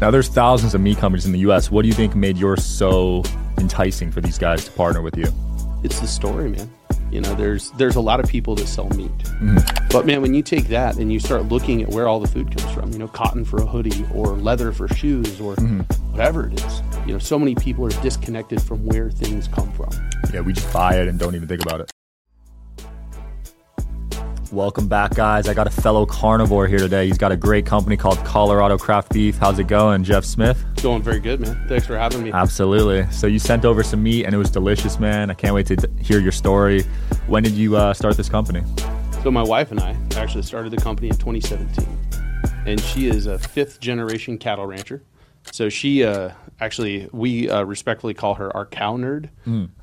Now, there's thousands of meat companies in the U.S. What do you think made yours so enticing for these guys to partner with you? It's the story, man. You know, there's there's a lot of people that sell meat, mm-hmm. but man, when you take that and you start looking at where all the food comes from, you know, cotton for a hoodie or leather for shoes or mm-hmm. whatever it is, you know, so many people are disconnected from where things come from. Yeah, we just buy it and don't even think about it. Welcome back, guys. I got a fellow carnivore here today. He's got a great company called Colorado Craft Beef. How's it going, Jeff Smith? Going very good, man. Thanks for having me. Absolutely. So you sent over some meat and it was delicious, man. I can't wait to hear your story. When did you uh, start this company? So my wife and I actually started the company in 2017, and she is a fifth generation cattle rancher. So she uh, actually, we uh, respectfully call her our cow nerd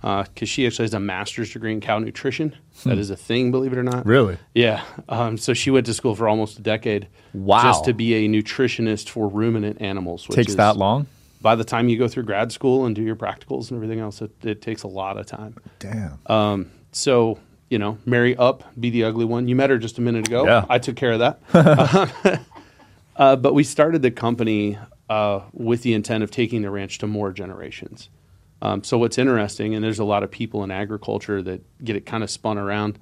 because she actually has a master's degree in cow nutrition. That is a thing, believe it or not. Really? Yeah. Um, so she went to school for almost a decade. Wow. Just to be a nutritionist for ruminant animals. Which Takes is- that long? By the time you go through grad school and do your practicals and everything else, it, it takes a lot of time. Damn. Um, so you know, marry up, be the ugly one. You met her just a minute ago. Yeah. I took care of that. uh, but we started the company uh, with the intent of taking the ranch to more generations. Um, so what's interesting, and there's a lot of people in agriculture that get it kind of spun around.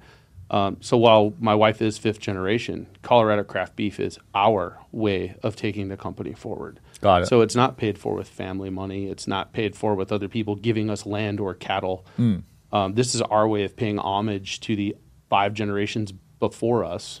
Um, so while my wife is fifth generation, Colorado Craft Beef is our way of taking the company forward. Got it. So it's not paid for with family money. It's not paid for with other people giving us land or cattle. Hmm. Um, this is our way of paying homage to the five generations before us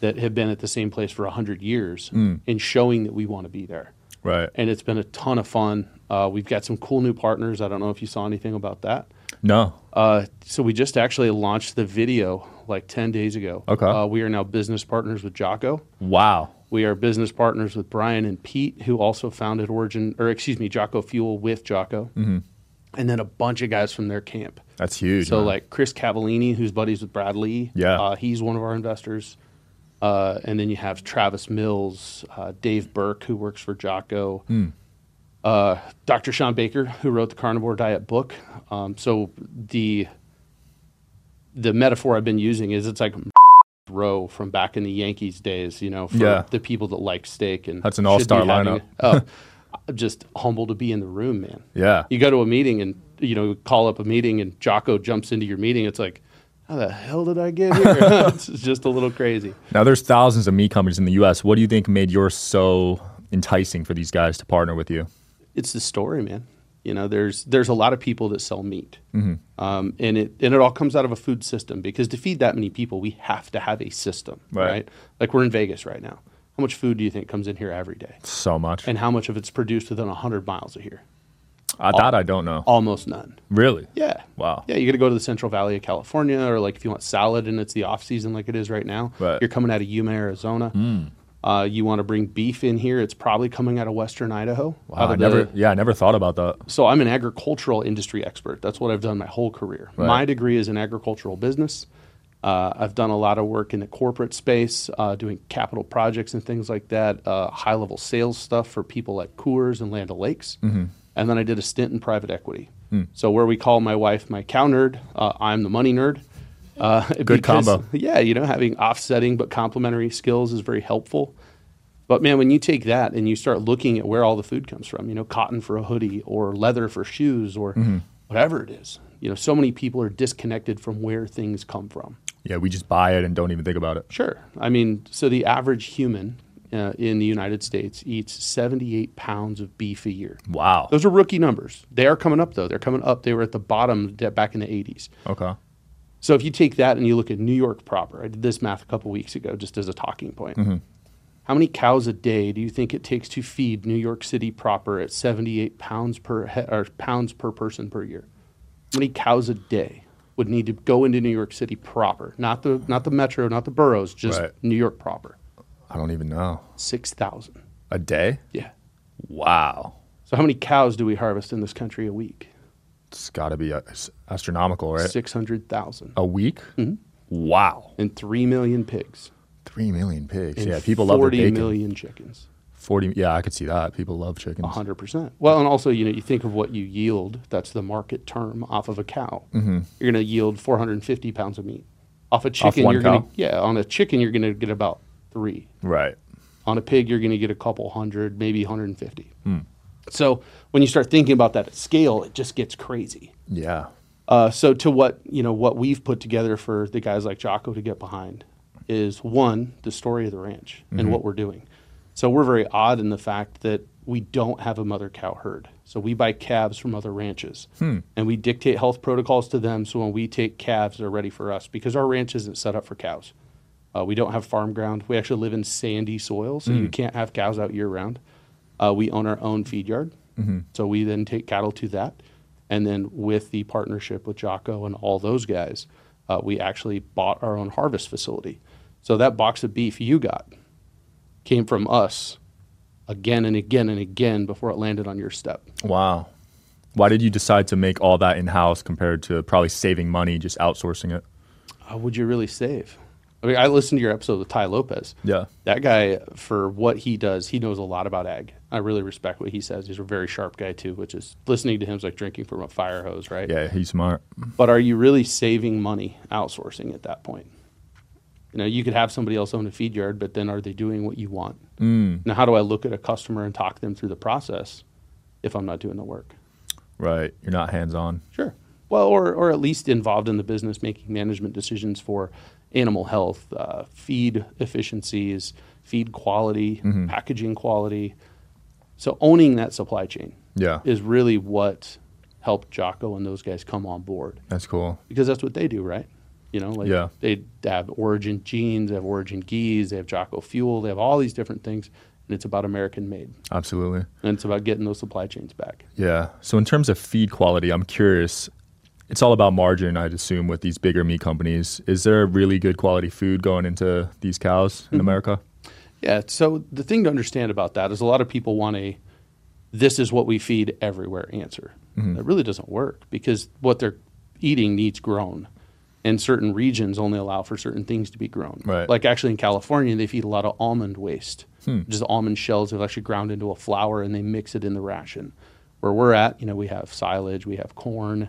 that have been at the same place for 100 years Hmm. and showing that we want to be there. Right. And it's been a ton of fun. Uh, we've got some cool new partners. I don't know if you saw anything about that. No. Uh, so we just actually launched the video like 10 days ago. Okay. Uh, we are now business partners with Jocko. Wow. We are business partners with Brian and Pete, who also founded Origin, or excuse me, Jocko Fuel with Jocko. Mm-hmm. And then a bunch of guys from their camp. That's huge. So man. like Chris Cavallini, who's buddies with Brad Lee. Yeah. Uh, he's one of our investors. Uh, and then you have Travis Mills, uh, Dave Berke, who works for Jocko. Hmm. Uh, Dr. Shawn Baker, who wrote the Carnivore Diet book. Um, so the the metaphor I've been using is it's like row from back in the Yankees days, you know, for Yeah. the people that like steak and That's an all-star be having lineup. Oh, just humble to be in the room, man. yeah. You go to a meeting and you know call up a meeting and Jocko jumps into your meeting. It's like, how the hell did I get here? it's just a little crazy. Now, there's thousands of meat companies in the U.S. What do you think made yours so enticing for these guys to partner with you? It's the story, man. You know, there's there's a lot of people that sell meat, Mm-hmm. um, and it and it all comes out of a food system because to feed that many people, we have to have a system, Right. right? Like we're in Vegas right now. How much food do you think comes in here every day? So much. And how much of it's produced within 100 miles of here? I thought I don't know. Almost none. Really? Yeah. Wow. Yeah, you got to go to the Central Valley of California, or like if you want salad and it's the off season like it is right now, Right. you're coming out of Yuma, Arizona. Uh, you want to bring beef in here, it's probably coming out of Western Idaho. Wow, I never, yeah, I never thought about that. so I'm an agricultural industry expert. That's what I've done my whole career. Right. My degree is in agricultural business. Uh, I've done a lot of work in the corporate space, uh, doing capital projects and things like that, uh, high level sales stuff for people like Coors and Land O'Lakes. Mm-hmm. And then I did a stint in private equity. Hmm. So, where we call my wife my cow nerd, uh, I'm the money nerd. Uh, Good combo. Yeah, you know, having offsetting but complementary skills is very helpful. But man, when you take that and you start looking at where all the food comes from, you know, cotton for a hoodie or leather for shoes or Mm-hmm. whatever it is, you know, so many people are disconnected from where things come from. Yeah, we just buy it and don't even think about it. Sure. I mean, so the average human uh, in the United States eats 78 pounds of beef a year. Wow. Those are rookie numbers. They are coming up, though. They're coming up. They were at the bottom back in the 80s. Okay. So if you take that and you look at New York proper, I did this math a couple weeks ago just as a talking point. How many cows a day do you think it takes to feed New York City proper at 78 pounds per he- or pounds per person per year? How many cows a day would need to go into New York City proper? Not the not the metro, not the boroughs, just Right. New York proper. I don't even know. 6,000. A day? Yeah. Wow. So how many cows do we harvest in this country a week? It's got to be uh, s- astronomical, right? Six hundred thousand, A week? Mm-hmm. Wow. and three million pigs. Three million pigs. and yeah, people love their forty bacon. million chickens. 40. Yeah, I could see that. People love chickens. hundred percent. Well, and also, you know, you think of what you yield. That's the market term off of a cow. Mm-hmm. You're going to yield 450 pounds of meat. Off a chicken, one you're going cow? to yeah. On a chicken, you're going to get about three. Right. On a pig, you're going to get a couple hundred, maybe 150. Hmm. So when you start thinking about that at scale, it just gets crazy. Yeah. Uh, so to what you know, what we've put together for the guys like Jocko to get behind is one the story of the ranch and what we're doing. So we're very odd in the fact that we don't have a mother cow herd. So we buy calves from other ranches, and we dictate health protocols to them. So when we take calves, they're ready for us because our ranch isn't set up for cows. Uh, we don't have farm ground. We actually live in sandy soil, so you can't have cows out year round. Uh, we own our own feed yard, so we then take cattle to that, and then with the partnership with Jocko and all those guys, uh, we actually bought our own harvest facility. So that box of beef you got came from us again and again and again before it landed on your step. Wow. Why did you decide to make all that in house compared to probably saving money just outsourcing it? How would you really save? I mean, I listened to your episode with Tai Lopez. Yeah. That guy, for what he does, he knows a lot about ag. I really respect what he says. He's a very sharp guy too, which is listening to him is like drinking from a fire hose, right? Yeah, he's smart. But are you really saving money outsourcing at that point? You know, you could have somebody else own a feed yard, but then are they doing what you want? Mm. Now, how do I look at a customer and talk them through the process if I'm not doing the work? Right. You're not hands on. Sure. Well, or, or at least involved in the business, making management decisions for animal health, uh, feed efficiencies, feed quality, packaging quality. So owning that supply chain Yeah. is really what helped Jocko and those guys come on board That's cool. because that's what they do, right? You know, like Yeah. they have Origin jeans, they have Origin gis, they have Jocko fuel, they have all these different things, and it's about American made, Absolutely. and it's about getting those supply chains back. Yeah. So in terms of feed quality, I'm curious. It's all about margin, I'd assume, with these bigger meat companies. Is there a really good quality food going into these cows in mm-hmm. America? Yeah. So the thing to understand about that is a lot of people want a this is what we feed everywhere answer. Mm-hmm. That really doesn't work because what they're eating needs grown. And certain regions only allow for certain things to be grown. Right. Like actually in California, they feed a lot of almond waste, hmm. just almond shells they've actually ground into a flour and they mix it in the ration. Where we're at, you know, we have silage, we have corn,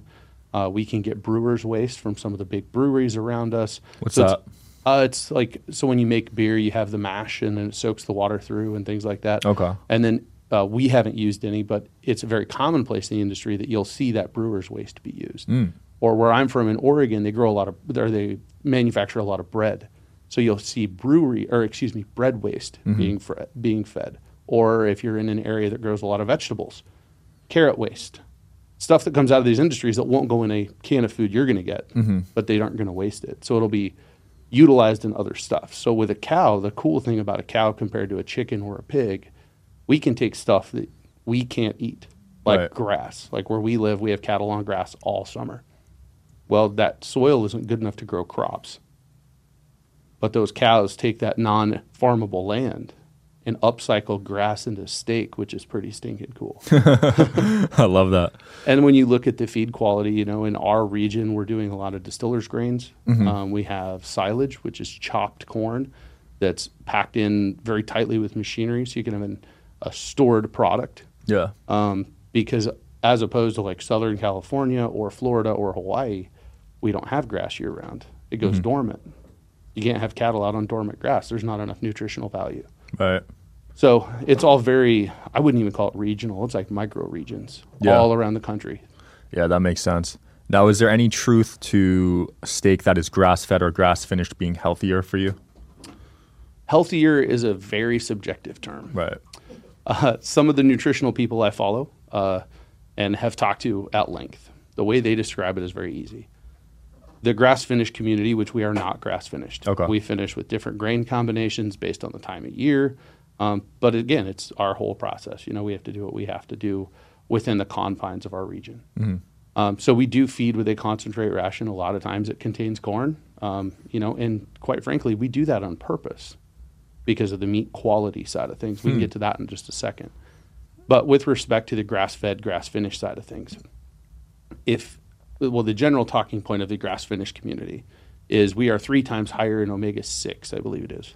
uh, we can get brewers waste from some of the big breweries around us. What's it's- that? uh, it's like so when you make beer, you have the mash and then it soaks the water through and things like that. Okay. And then uh, we haven't used any, but it's a very commonplace in the industry that you'll see that brewer's waste be used. Hmm. Or where I'm from in Oregon, they grow a lot of, or they manufacture a lot of bread. So you'll see brewery, or excuse me, bread waste Mm-hmm. being fre- being fed. Or if you're in an area that grows a lot of vegetables, carrot waste, stuff that comes out of these industries that won't go in a can of food you're going to get, Mm-hmm. but they aren't going to waste it. So it'll be utilized in other stuff. So with a cow, the cool thing about a cow compared to a chicken or a pig, we can take stuff that we can't eat, like Right. grass. Like where we live, we have cattle on grass all summer. Well, that soil isn't good enough to grow crops. But those cows take that non farmable land and upcycle grass into steak, which is pretty stinking cool. I love that. And when you look at the feed quality, you know, in our region, we're doing a lot of distillers grains. Um, we have silage, which is chopped corn that's packed in very tightly with machinery, so you can have an, a stored product. Yeah. Um, because as opposed to like Southern California or Florida or Hawaii, we don't have grass year round. It goes dormant. You can't have cattle out on dormant grass. There's not enough nutritional value. Right. So it's all very, I wouldn't even call it regional. It's like micro regions Yeah. all around the country. Yeah, that makes sense. Now, is there any truth to steak that is grass fed or grass finished being healthier for you? Healthier is a very subjective term. Right. Uh, some of the nutritional people I follow uh, and have talked to at length, the way they describe it is very easy. The grass finished community, which we are not grass finished. Okay. We finish with different grain combinations based on the time of year. Um, but again, it's our whole process. You know, we have to do what we have to do within the confines of our region. Um, so we do feed with a concentrate ration. A lot of times it contains corn. Um, you know, and quite frankly, we do that on purpose because of the meat quality side of things. We can get to that in just a second. But with respect to the grass fed, grass finished side of things, if, well, the general talking point of the grass finished community is we are three times higher in omega 6, I believe it is.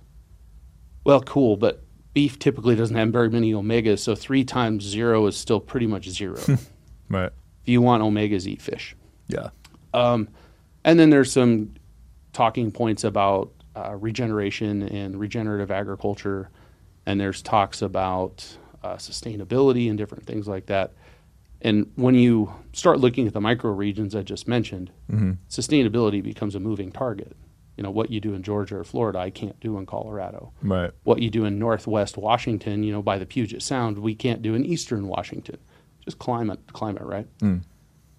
Well, cool, but beef typically doesn't have very many omegas, so three times zero is still pretty much zero. right. if you want omegas, eat fish. Yeah. And then there's some talking points about uh, regeneration and regenerative agriculture, and there's talks about uh, sustainability and different things like that. And when you start looking at the micro regions I just mentioned, sustainability becomes a moving target. You know, what you do in Georgia or Florida, I can't do in Colorado. Right. What you do in Northwest Washington, you know, by the Puget Sound, we can't do in Eastern Washington. Just climate, climate, right?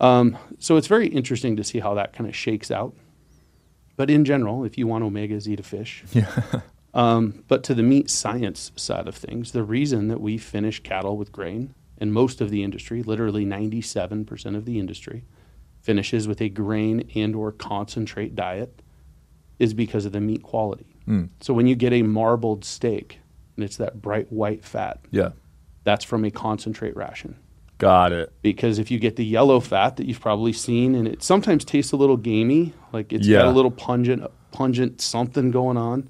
Um, so it's very interesting to see how that kind of shakes out. But in general, if you want omegas, eat a fish. Yeah. Um, but to the meat science side of things, the reason that we finish cattle with grain, and most of the industry, literally 97% of the industry, finishes with a grain and or concentrate diet, is because of the meat quality. So when you get a marbled steak, and it's that bright white fat, Yeah. that's from a concentrate ration Got it. because if you get the yellow fat that you've probably seen and it sometimes tastes a little gamey like it's got a little pungent pungent something going on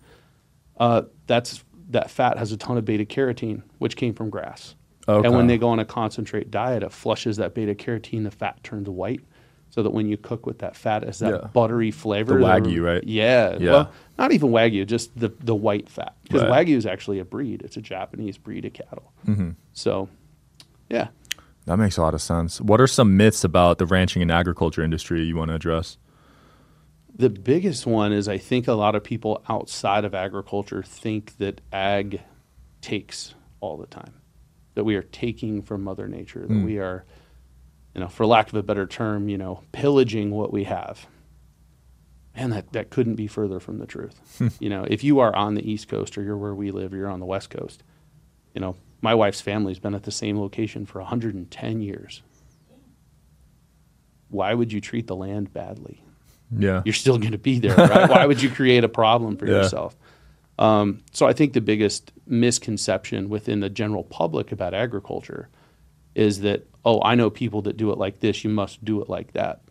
uh, that's that fat has a ton of beta carotene which came from grass Okay. and when they go on a concentrate diet it flushes that beta carotene the fat turns white so that when you cook with that fat it's that Yeah. buttery flavor The Wagyu, right? yeah, Yeah. well not even wagyu just the, the white fat because Right. wagyu is actually a breed it's a japanese breed of cattle Mm-hmm. so yeah That makes a lot of sense. What are some myths about the ranching and agriculture industry you want to address? The biggest one is I think a lot of people outside of agriculture think that ag takes all the time, that we are taking from Mother Nature, that we are, you know, for lack of a better term, you know, pillaging what we have. Man, that, that couldn't be further from the truth. you know, if you are on the East Coast or you're where we live, you're on the West Coast, you know, my wife's family's been at the same location for 110 years. Why would you treat the land badly? Yeah. you're still going to be there, right? Why would you create a problem for Yeah. yourself? Um, so I think the biggest misconception within the general public about agriculture is that oh, I know people that do it like this, you must do it like that,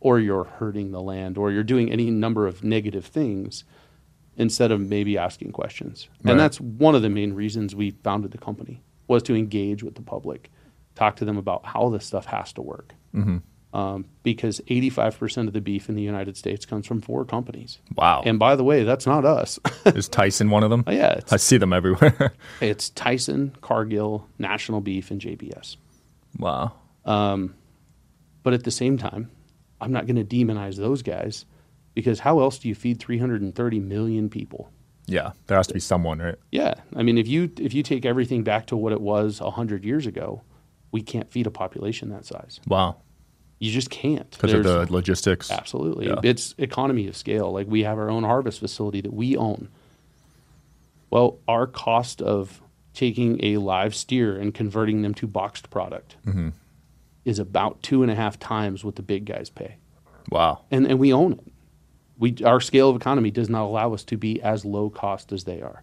or you're hurting the land, or you're doing any number of negative things instead of maybe asking questions. Right. And that's one of the main reasons we founded the company was to engage with the public, talk to them about how this stuff has to work. Um, because 85% of the beef in the United States comes from four companies. Wow. And by the way, that's not us. Is Tyson one of them? Oh, yeah, I see them everywhere. it's Tyson, Cargill, National Beef, and JBS. Wow. Um, but at the same time, I'm not going to demonize those guys because how else do you feed 330 million people? Yeah. There has to be someone, right? Yeah, I mean, if you if you take everything back to what it was hundred years ago, we can't feed a population that size. Wow. You just can't Because of the logistics. Absolutely. Yeah. It's economy of scale. Like we have our own harvest facility that we own. Well, our cost of taking a live steer and converting them to boxed product Mm-hmm. is about two and a half times what the big guys pay. Wow. And and we own it. We our scale of economy does not allow us to be as low cost as they are.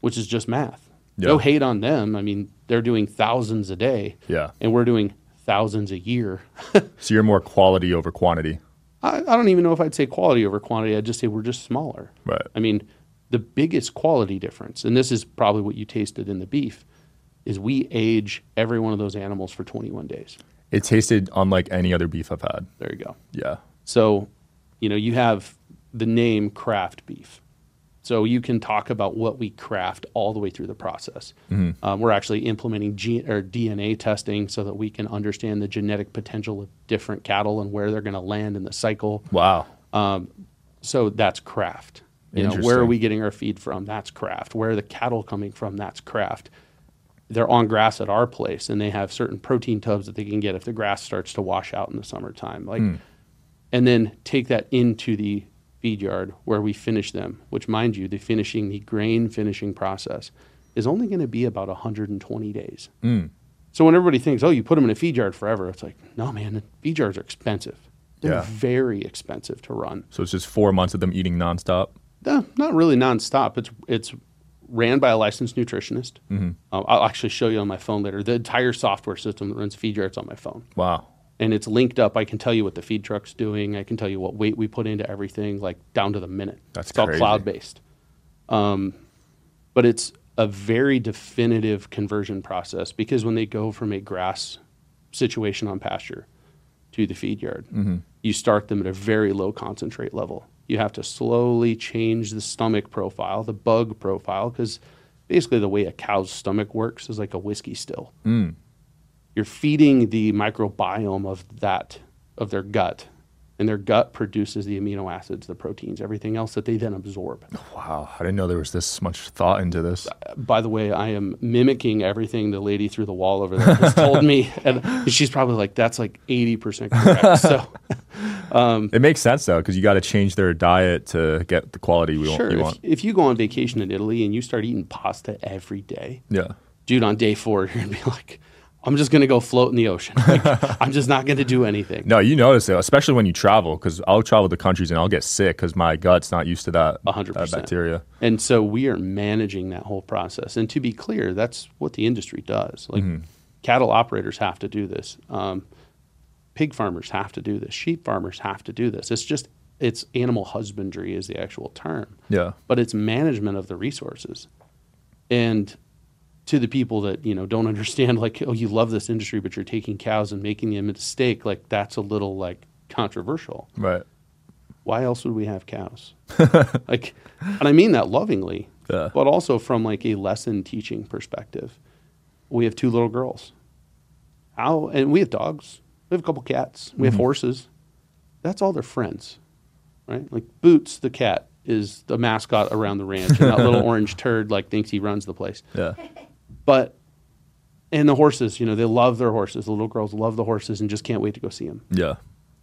Which is just math. Yeah. No hate on them. I mean, they're doing thousands a day. Yeah. And we're doing thousands a year. So you're more quality over quantity. I, I don't even know if I'd say quality over quantity. I'd just say we're just smaller. Right. I mean, the biggest quality difference, and this is probably what you tasted in the beef, is we age every one of those animals for 21 days. It tasted unlike any other beef I've had. There you go. Yeah. So, you know, you have the name craft beef. So you can talk about what we craft all the way through the process. Um, we're actually implementing G- or DNA testing so that we can understand the genetic potential of different cattle and where they're going to land in the cycle. Wow. So that's craft. You know, where are we getting our feed from? That's craft. Where are the cattle coming from? That's craft. They're on grass at our place, and they have certain protein tubs that they can get if the grass starts to wash out in the summertime. Like, hmm. and then take that into the feed yard where we finish them. Which, mind you, the finishing, the grain finishing process, is only going to be about 120 days. Hmm. So when everybody thinks, "Oh, you put them in a feed yard forever," it's like, no, man, the feed yards are expensive. They're Yeah. very expensive to run. So it's just four months of them eating nonstop. No, not really nonstop. It's it's ran by a licensed nutritionist. Um, I'll actually show you on my phone later. The entire software system that runs feed yards on my phone Wow. and it's linked up. I can tell you what the feed truck's doing. I can tell you what weight we put into everything, like down to the minute. That's it's all cloud based. Um, but it's a very definitive conversion process because when they go from a grass situation on pasture to the feed yard, Mm-hmm. you start them at a very low concentrate level. You have to slowly change the stomach profile, the bug profile, because basically the way a cow's stomach works is like a whiskey still Mm. you're feeding the microbiome of that of their gut and their gut produces the amino acids the proteins everything else that they then absorb Wow. I didn't know there was this much thought into this. by the way i am mimicking everything the lady through the wall over there has told me and she's probably like that's like 80% correct so um, It makes sense though, because you got to change their diet to get the quality we want. sure if, if you go on vacation in italy and you start eating pasta every day Yeah. dude on day four you're gonna be like i'm just gonna go float in the ocean like, i'm just not gonna do anything No, you notice it, especially when you travel, because I'll travel to countries and I'll get sick because my gut's not used to that, A hundred that percent. bacteria. And so we are managing that whole process. And to be clear, that's what the industry does. Like cattle operators have to do this. Um, pig farmers have to do this. Sheep farmers have to do this. It's just it's animal husbandry is the actual term, Yeah. but it's management of the resources. And to the people that you know don't understand, like oh, you love this industry, but you're taking cows and making them into steak, like that's a little like controversial Right. why else would we have cows? like, and I mean that lovingly, Yeah. but also from like a lesson teaching perspective. We have two little girls. How and we have dogs. We have a couple cats. We have mm-hmm. horses. That's all their friends, right? Like Boots, the cat, is the mascot around the ranch, and that little orange turd like thinks he runs the place. Yeah. But and the horses, you know, they love their horses. The little girls love the horses and just can't wait to go see them. Yeah.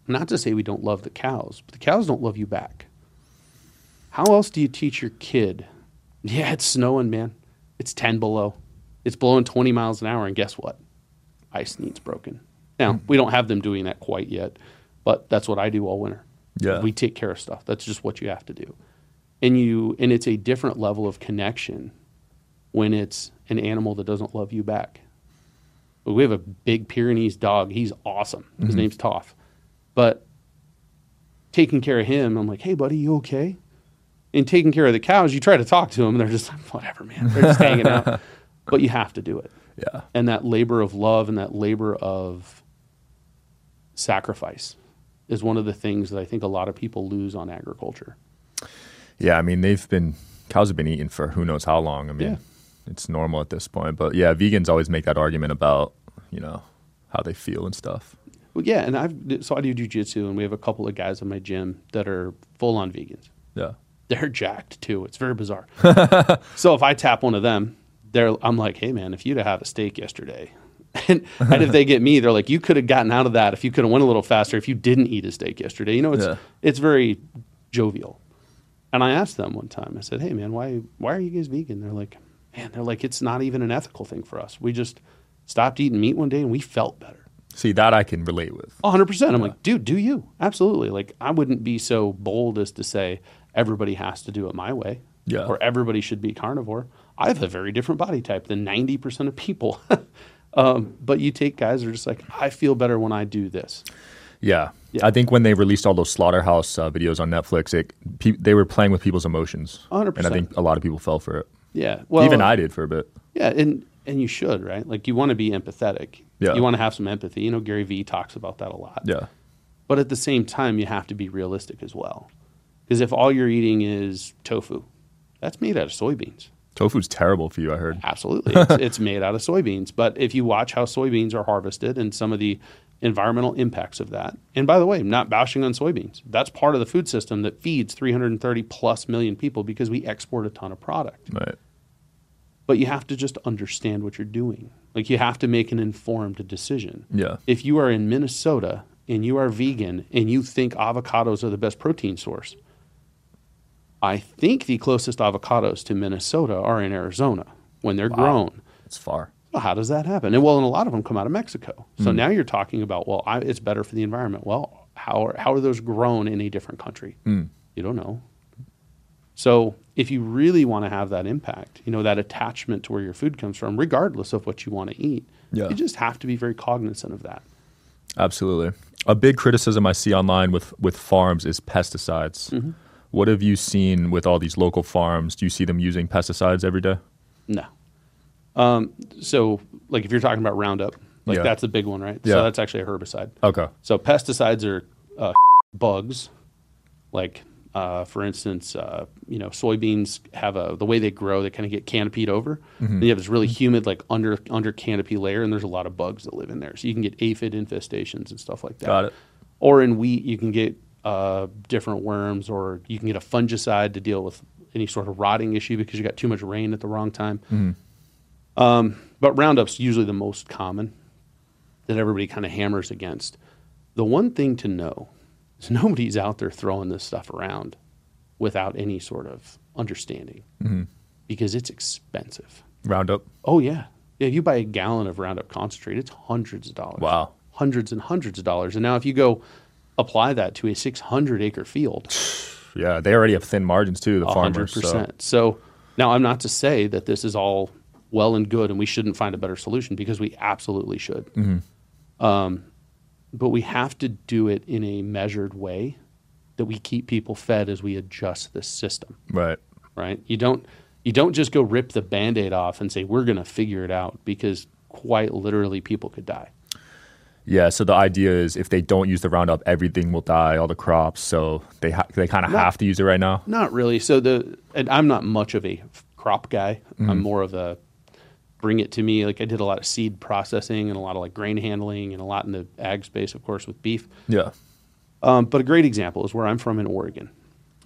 Not to say we don't love the cows, but the cows don't love you back. How else do you teach your kid? Yeah, it's snowing, man. It's 10 below. It's blowing 20 miles an hour, and guess what? Ice needs broken. Now, hmm. we don't have them doing that quite yet, but that's what I do all winter. Yeah. We take care of stuff. That's just what you have to do. And you and it's a different level of connection when it's an animal that doesn't love you back. We have a big Pyrenees dog. He's awesome. His mm-hmm. name's Toff. But taking care of him, I'm like, hey, buddy, you okay? And taking care of the cows, you try to talk to them, and they're just like, whatever, man. They're just hanging out. But you have to do it. Yeah. And that labor of love and that labor of sacrifice is one of the things that I think a lot of people lose on agriculture. Yeah. I mean, they've been, cows have been eating for who knows how long. I mean, Yeah. It's normal at this point. But yeah, vegans always make that argument about, you know, how they feel and stuff. Well, yeah, and I've so I do jujitsu, and we have a couple of guys in my gym that are full on vegans. Yeah. They're jacked too. It's very bizarre. so if I tap one of them, they're I'm like, hey man, if you'd have had a steak yesterday, and, and if they get me, they're like, you could have gotten out of that if you could have went a little faster if you didn't eat a steak yesterday. You know, it's Yeah. it's very jovial. And I asked them one time, I said, hey man, why why are you guys vegan? They're like, man, they're like, it's not even an ethical thing for us. We just stopped eating meat one day and we felt better. See, that I can relate with. 100%. I'm like, dude, do you? Absolutely. Like, I wouldn't be so bold as to say everybody has to do it my way Yeah. or everybody should be carnivore. I have a very different body type than 90% of people. um, but you take guys that are just like, I feel better when I do this. Yeah. Yeah. I think when they released all those slaughterhouse uh, videos on Netflix, it pe- they were playing with people's emotions. 100%. And I think a lot of people fell for it. Yeah. Well, Even I did for a bit. Yeah. And, and you should, right? Like, you want to be empathetic. Yeah. You want to have some empathy. You know, Gary Vee talks about that a lot. Yeah. But at the same time, you have to be realistic as well. Because if all you're eating is tofu, that's made out of soybeans. Tofu's terrible for you, I heard. Absolutely. It's, it's made out of soybeans. But if you watch how soybeans are harvested and some of the environmental impacts of that, and by the way, I'm not bashing on soybeans. That's part of the food system that feeds 330 plus million people because we export a ton of product. Right. But you have to just understand what you're doing. Like you have to make an informed decision. Yeah. If you are in Minnesota and you are vegan and you think avocados are the best protein source, I think the closest avocados to Minnesota are in Arizona when they're grown. It's far. Well, how does that happen? And well, and a lot of them come out of Mexico. So now you're talking about, well, I, it's better for the environment. Well, how are, how are those grown in a different country? You don't know. So if you really want to have that impact, you know, that attachment to where your food comes from, regardless of what you want to eat, Yeah. you just have to be very cognizant of that. Absolutely. A big criticism I see online with with farms is pesticides. Mm-hmm. What have you seen with all these local farms? Do you see them using pesticides every day? No. Um, so, like if you're talking about Roundup, like Yeah. that's a big one, right? Yeah. So that's actually a herbicide. Okay. So pesticides are uh, bugs, like uh, for instance, uh, you know, soybeans have a the way they grow, they kind of get canopied over. Mm-hmm. And you have this really humid, like under under canopy layer, and there's a lot of bugs that live in there. So you can get aphid infestations and stuff like that. Got it. Or in wheat, you can get uh, different worms, or you can get a fungicide to deal with any sort of rotting issue because you got too much rain at the wrong time. Um, but Roundup's usually the most common that everybody kind of hammers against. The one thing to know is nobody's out there throwing this stuff around without any sort of understanding Mm-hmm. because it's expensive. Roundup. Oh yeah, yeah. You buy a gallon of Roundup concentrate, it's hundreds of dollars. Wow. hundreds and hundreds of dollars. And now if you go apply that to a 600 acre field, Yeah, they already have thin margins too. The a farmers. hundred so- So now I'm not to say that this is all well and good and we shouldn't find a better solution because we absolutely should. Mm-hmm. Um, but we have to do it in a measured way that we keep people fed as we adjust this system. Right. Right? You don't you don't just go rip the band-aid off and say we're going to figure it out because quite literally people could die. Yeah. So the idea is if they don't use the Roundup, everything will die, all the crops. So they ha- they kind of have to use it right now. Not really. So the and I'm not much of a crop guy. Mm-hmm. I'm more of a bring it to me. Like I did a lot of seed processing and a lot of like grain handling and a lot in the ag space, of course, with beef. Yeah. Um, but a great example is where I'm from in Oregon.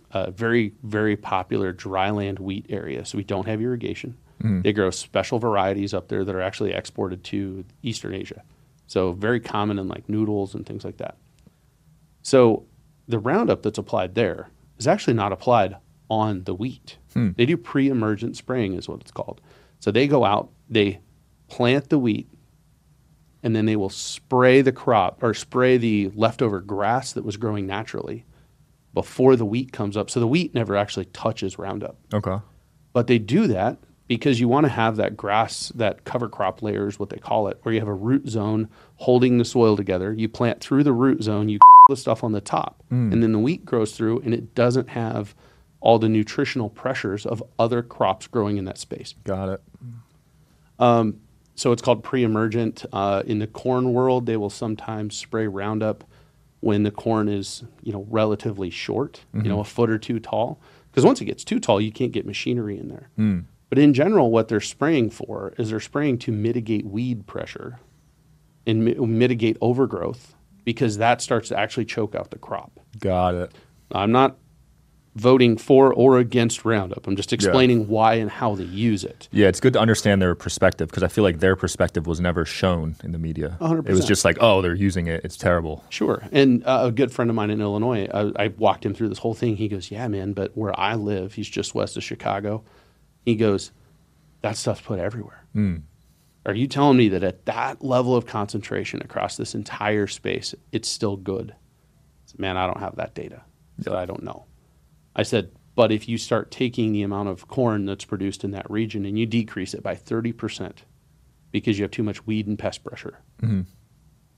A very, very popular dryland wheat area. So we don't have irrigation. They grow special varieties up there that are actually exported to Eastern Asia. So very common in like noodles and things like that. So the Roundup that's applied there is actually not applied on the wheat. They do pre-emergent spraying is what it's called. So they go out, they plant the wheat, and then they will spray the crop or spray the leftover grass that was growing naturally before the wheat comes up. So the wheat never actually touches Roundup. Okay. But they do that because you want to have that grass, that cover crop layer is what they call it, where you have a root zone holding the soil together. You plant through the root zone, you the stuff on the top, mm. and then the wheat grows through, and it doesn't have all the nutritional pressures of other crops growing in that space. Got it. Um, so it's called pre-emergent. Uh, in the corn world, they will sometimes spray Roundup when the corn is, you know, relatively short, you know, a mm-hmm. foot or two tall. Because once it gets too tall, you can't get machinery in there. Hmm. But in general, what they're spraying for is they're spraying to mitigate weed pressure and mi- mitigate overgrowth because that starts to actually choke out the crop. Got it. I'm not voting for or against Roundup. I'm just explaining why and how they use it. Yeah, it's good to understand their perspective because I feel like their perspective was never shown in the media. 100%. It was just like, oh, they're using it. It's terrible. Sure. And uh, a good friend of mine in Illinois, I, I walked him through this whole thing. He goes, Yeah, man, but where I live, he's just west of Chicago. He goes, That stuff's put everywhere. Are you telling me that at that level of concentration across this entire space, it's still good? Man, I don't have that data. So I don't know. I said, But if you start taking the amount of corn that's produced in that region and you decrease it by 30% because you have too much weed and pest pressure, mm-hmm.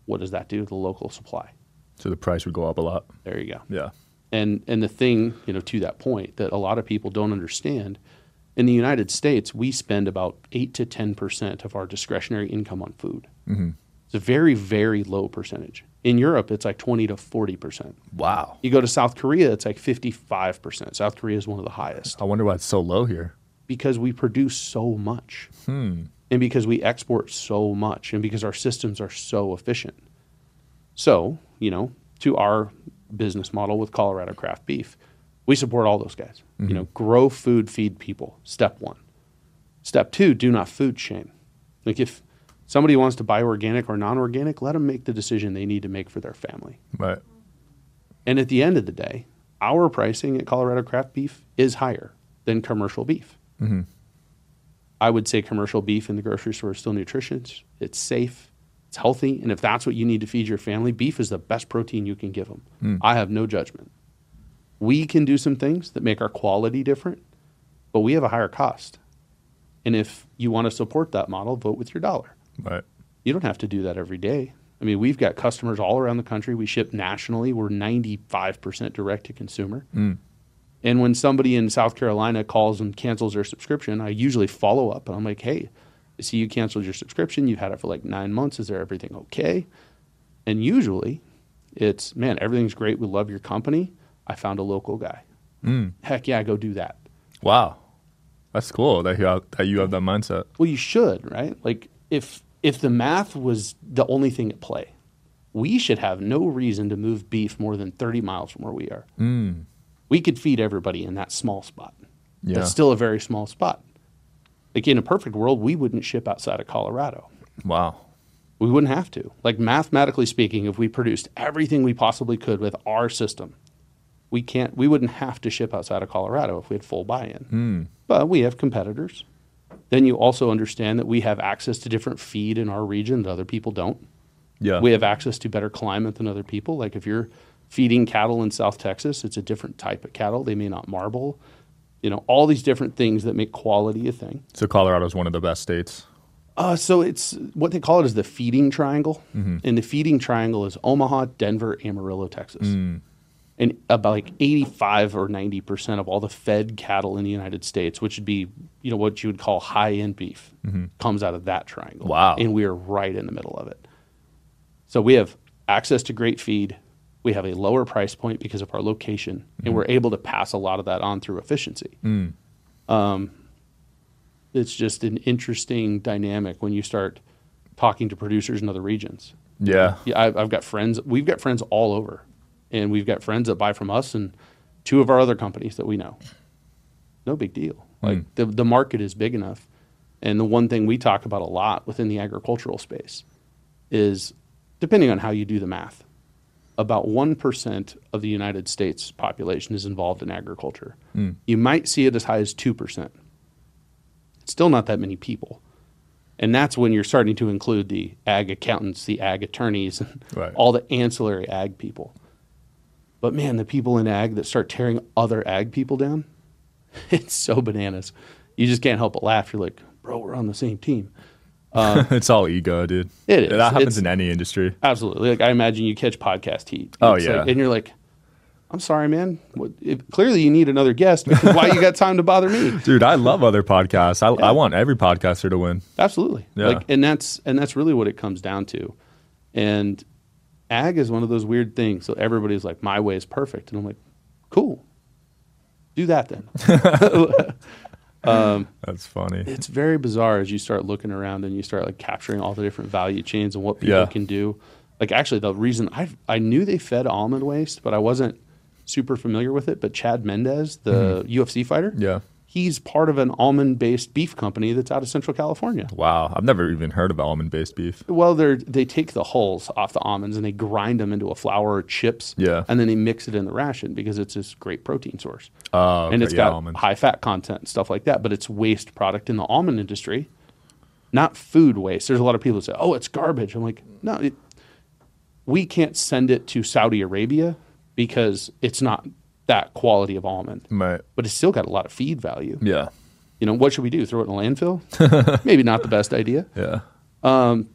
what does that do to the local supply? So the price would go up a lot. There you go. Yeah. And and the thing, you know, to that point that a lot of people don't understand, in the United States, we spend about eight to ten percent of our discretionary income on food. Mm-hmm. It's a very, very low percentage. In Europe, it's like twenty to forty percent. Wow. You go to South Korea, it's like fifty-five percent. South Korea is one of the highest I wonder why it's so low here. because we produce so much, hmm. and because we export so much, and because our systems are so efficient. So, you know, to our business model with Colorado Craft Beef, we support all those guys. You mm-hmm. know, grow food, feed people. Step one. Step two, do not food shame. Like if somebody wants to buy organic or non-organic, let them make the decision they need to make for their family. Right. And at the end of the day, our pricing at Colorado Craft Beef is higher than commercial beef. Mm-hmm. I would say commercial beef in the grocery store is still nutritious, it's safe, it's healthy, and if that's what you need to feed your family, beef is the best protein you can give them. Mm. I have no judgment. We can do some things that make our quality different, but we have a higher cost. And if you want to support that model, vote with your dollar. Right. You don't have to do that every day. I mean, we've got customers all around the country. We ship nationally. We're 95% direct to consumer. Hmm. And when somebody in South Carolina calls and cancels their subscription, I usually follow up and I'm like, hey, I see you canceled your subscription. You've had it for like nine months. Is there everything okay? And usually it's, man, everything's great. We love your company. I found a local guy. Hmm. Heck yeah, go do that. Wow. That's cool that you have, that you have that mindset. Well, you should, right? Like if if the math was the only thing at play, we should have no reason to move beef more than 30 miles from where we are. Mm. We could feed everybody in that small spot. Yeah. That's still a very small spot. Like in a perfect world, we wouldn't ship outside of Colorado. Wow. We wouldn't have to. Like mathematically speaking, if we produced everything we possibly could with our system, we can't we wouldn't have to ship outside of Colorado if we had full buy-in. Hmm. But we have competitors. Then you also understand that we have access to different feed in our region that other people don't. Yeah. We have access to better climate than other people. Like if you're feeding cattle in South Texas, it's a different type of cattle. They may not marble. You know, all these different things that make quality a thing. so Colorado is one of the best states. Uh, so it's what they call it is the feeding triangle, and the feeding triangle is Omaha, Denver, Amarillo, Texas, and about like eighty-five or ninety percent of all the fed cattle in the United States, which would be you know what you would call high-end beef, mm-hmm. comes out of that triangle. Wow. And we are right in the middle of it. So we have access to great feed. We have a lower price point because of our location, and mm-hmm. we're able to pass a lot of that on through efficiency. Mm. Um, it's just an interesting dynamic when you start talking to producers in other regions. Yeah. Yeah, I've, I've got friends. We've got friends all over, and we've got friends that buy from us and two of our other companies that we know. No big deal. Hmm. Like the the market is big enough, and the one thing we talk about a lot within the agricultural space is, depending on how you do the math, about one percent of the United States population is involved in agriculture. Hmm. You might see it as high as two percent. It's still not that many people. And that's when you're starting to include the ag accountants, the ag attorneys, and Right. all the ancillary ag people. But man, the people in ag that start tearing other ag people down, it's so bananas. You just can't help but laugh. You're like, bro, we're on the same team. it's all ego, dude. It is. That happens It's- in any industry. Absolutely. Like I imagine you catch podcast heat. Oh, yeah. like- and you're like, I'm sorry, man. What, if, clearly, you need another guest. Why you got time to bother me? Dude, I love other podcasts. I, I want every podcaster to win. Absolutely. Yeah. Like, and that's and that's really what it comes down to. And ag is one of those weird things. So everybody's like, my way is perfect, and I'm like, cool. Do that then. That's funny. it's very bizarre as you start looking around and you start like capturing all the different value chains and what people Yeah. can do. Like actually, the reason I I knew they fed almond waste, but I wasn't super familiar with it. But Chad Mendes, the UFC fighter, Mm-hmm. Yeah. He's part of an almond-based beef company that's out of Central California. Wow. I've never even heard of almond based beef. Well, they they take the hulls off the almonds and they grind them into a flour or chips. Yeah. And then they mix it in the ration because it's this great protein source. Oh, and okay, it's yeah, got almonds. high fat content and stuff like that, but it's waste product in the almond industry, not food waste. There's a lot of people that say, "Oh, it's garbage." I'm like, "No, it, we can't send it to Saudi Arabia because it's not that quality of almond, Right. but it's still got a lot of feed value. Yeah. You know, what should we do? Throw it in a landfill? Maybe not the best idea. Yeah. Um,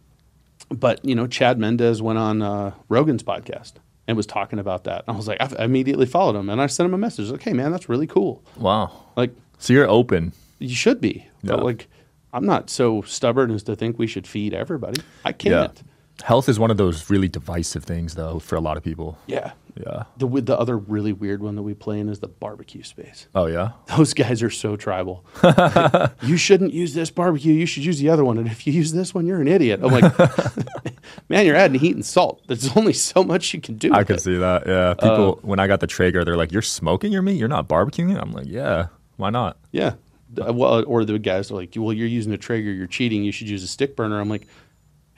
But you know, Chad Mendes went on uh, Rogan's podcast and was talking about that. I was like, I immediately followed him and I sent him a message. Like, hey man, that's really cool. Wow. Like, So you're open. you should be. Yeah. But like, I'm not so stubborn as to think we should feed everybody. I can't. Health is one of those really divisive things, though, for a lot of people. Yeah. Yeah. The the other really weird one that we play in is the barbecue space. Oh, yeah. Those guys are so tribal. you shouldn't use this barbecue. You should use the other one. And if you use this one, you're an idiot. I'm like, man, you're adding heat and salt. There's only so much you can do. I can it. see that. Yeah. People, when I got the Traeger, they're like, "You're smoking your meat. You're not barbecuing it." I'm like, "Yeah, why not?" Yeah. Uh, Well, or the guys are like, well, you're using a Traeger, you're cheating. You should use a stick burner. I'm like,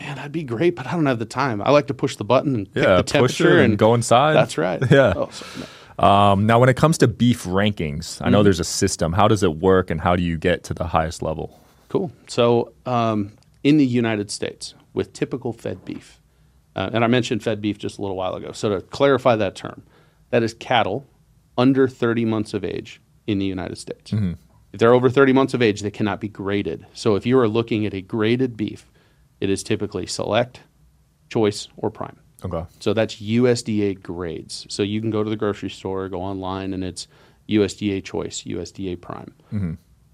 man, that'd be great, but I don't have the time. I like to push the button and pick Yeah, the push temperature it and go inside. That's right. Yeah. Oh, no. Um, now, when it comes to beef rankings, I Mm-hmm. know there's a system. How does it work, and how do you get to the highest level? Cool. So, um, in the United States, with typical fed beef, uh, and I mentioned fed beef just a little while ago. So, to clarify that term, that is cattle under 30 months of age in the United States. If they're over 30 months of age, they cannot be graded. So if you are looking at a graded beef, it is typically select, choice, or prime. Okay. So that's USDA grades. So you can go to the grocery store, go online, and it's USDA choice, USDA prime.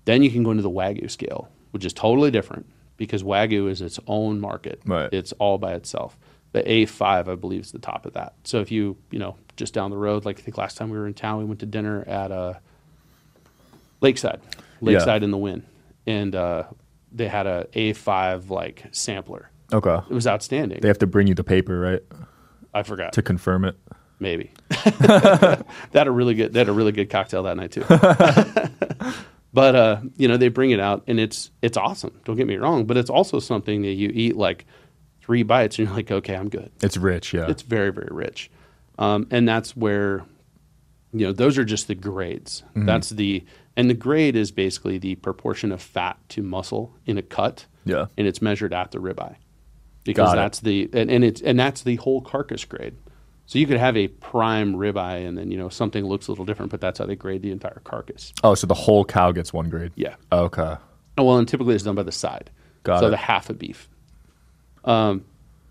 Then you can go into the Wagyu scale, which is totally different because Wagyu is its own market. Right. It's all by itself. The A5, I believe, is the top of that. So if you, you know, just down the road, like I think last time we were in town, we went to dinner at uh, Lakeside, Lakeside in the Wynn. and uh, they had a A5 like sampler. Okay. It was outstanding. They have to bring you the paper, right, I forgot. to confirm it. Maybe. that had a really good that had a really good cocktail that night too. but uh, you know, they bring it out and it's it's awesome. Don't get me wrong, but it's also something that you eat like three bites and you're like, okay, I'm good. It's rich, yeah. It's very, very rich. Um, and that's where you know, those are just the grades. Mm-hmm. That's the and the grade is basically the proportion of fat to muscle in a cut. Yeah. And it's measured at the ribeye. Because Got it. that's the and, and it's and that's the whole carcass grade. So you could have a prime ribeye and then, you know, something looks a little different, but that's how they grade the entire carcass. oh, so the whole cow gets one grade. Yeah. Okay. Well, and typically it's done by the side. Got so it. the half of beef. Um,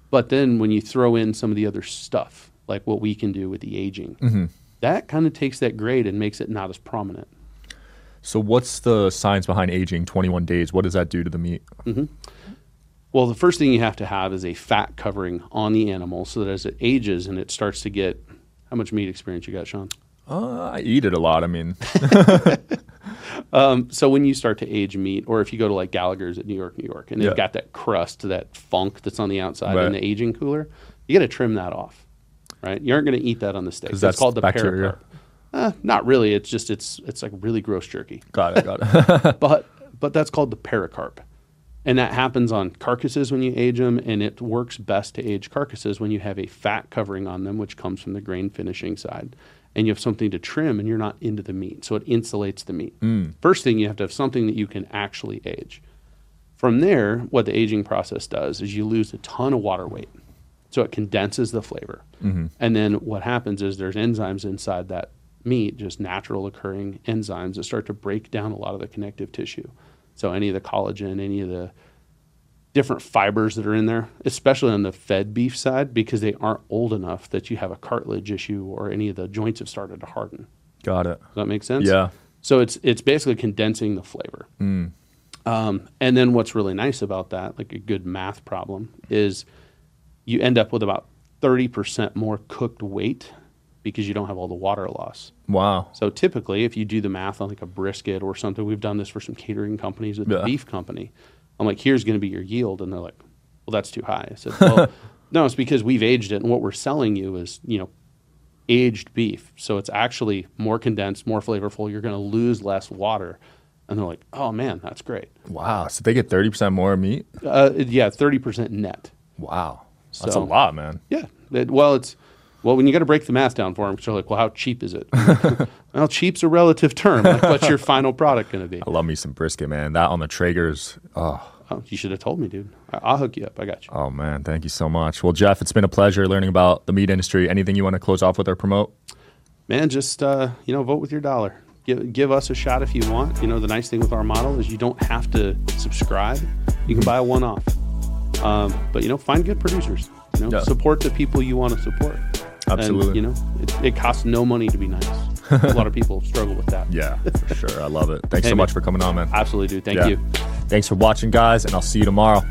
but then when you throw in some of the other stuff, like what we can do with the aging, Mm-hmm. That kind of takes that grade and makes it not as prominent. So what's the science behind aging 21 days? What does that do to the meat? Well, the first thing you have to have is a fat covering on the animal so that as it ages and it starts to get how much meat experience you got, Sean? Uh, I eat it a lot. I mean, Um, so when you start to age meat, or if you go to like Gallagher's at New York, New York, and they've Yeah. got that crust, that funk that's on the outside Right. in the aging cooler, you got to trim that off, right? You aren't going to eat that on the steak. That's that's called the bacteria. pericarp. Uh, not really. It's just it's it's like really gross jerky, got it, got it. but but that's called the pericarp, and that happens on carcasses when you age them, and it works best to age carcasses when you have a fat covering on them, which comes from the grain finishing side, and you have something to trim, and you're not into the meat, so it insulates the meat. First thing you have to have something that you can actually age. From there, what the aging process does is you lose a ton of water weight. So it condenses the flavor. And then what happens is there's enzymes inside that meat, just natural occurring enzymes that start to break down a lot of the connective tissue. So any of the collagen, any of the different fibers that are in there, especially on the fed beef side, because they aren't old enough that you have a cartilage issue or any of the joints have started to harden. got it. Does that make sense? Yeah. So it's it's basically condensing the flavor. Um, and then what's really nice about that, like a good math problem, is you end up with about thirty percent more cooked weight because you don't have all the water loss. Wow. So typically, if you do the math on like a brisket or something, we've done this for some catering companies with Yeah. the beef company. I'm like, here's going to be your yield, and they're like, well, that's too high. I said, well, no, it's because we've aged it, and what we're selling you is, you know, aged beef. So it's actually more condensed, more flavorful. You're going to lose less water. And they're like, oh man, that's great. Wow. So they get 30% more meat? Uh, yeah, 30% net. Wow. That's a lot, man. Yeah. It- well, it's well when you got to break the math down for them. So they're like, well, how cheap is it? well, cheap's a relative term. Like, what's your final product going to be? I love me some brisket, man. That on the Traegers. Oh, Oh, you should have told me, dude. I- I'll hook you up. I got you. oh, man. Thank you so much. Well, Jeff, it's been a pleasure learning about the meat industry. Anything you want to close off with or promote? Man, just uh, you know, vote with your dollar. Give, give us a shot if you want. You know, the nice thing with our model is you don't have to subscribe. You can buy a one-off. Um, but you know, find good producers. You know, Yeah. support the people you want to support. Absolutely. And, you know, it, it costs no money to be nice. a lot of people struggle with that. Yeah, for sure. I love it. Thanks Hey, so man. much for coming on, man. Absolutely, dude. Thank Yeah. you. Thanks for watching, guys, and I'll see you tomorrow.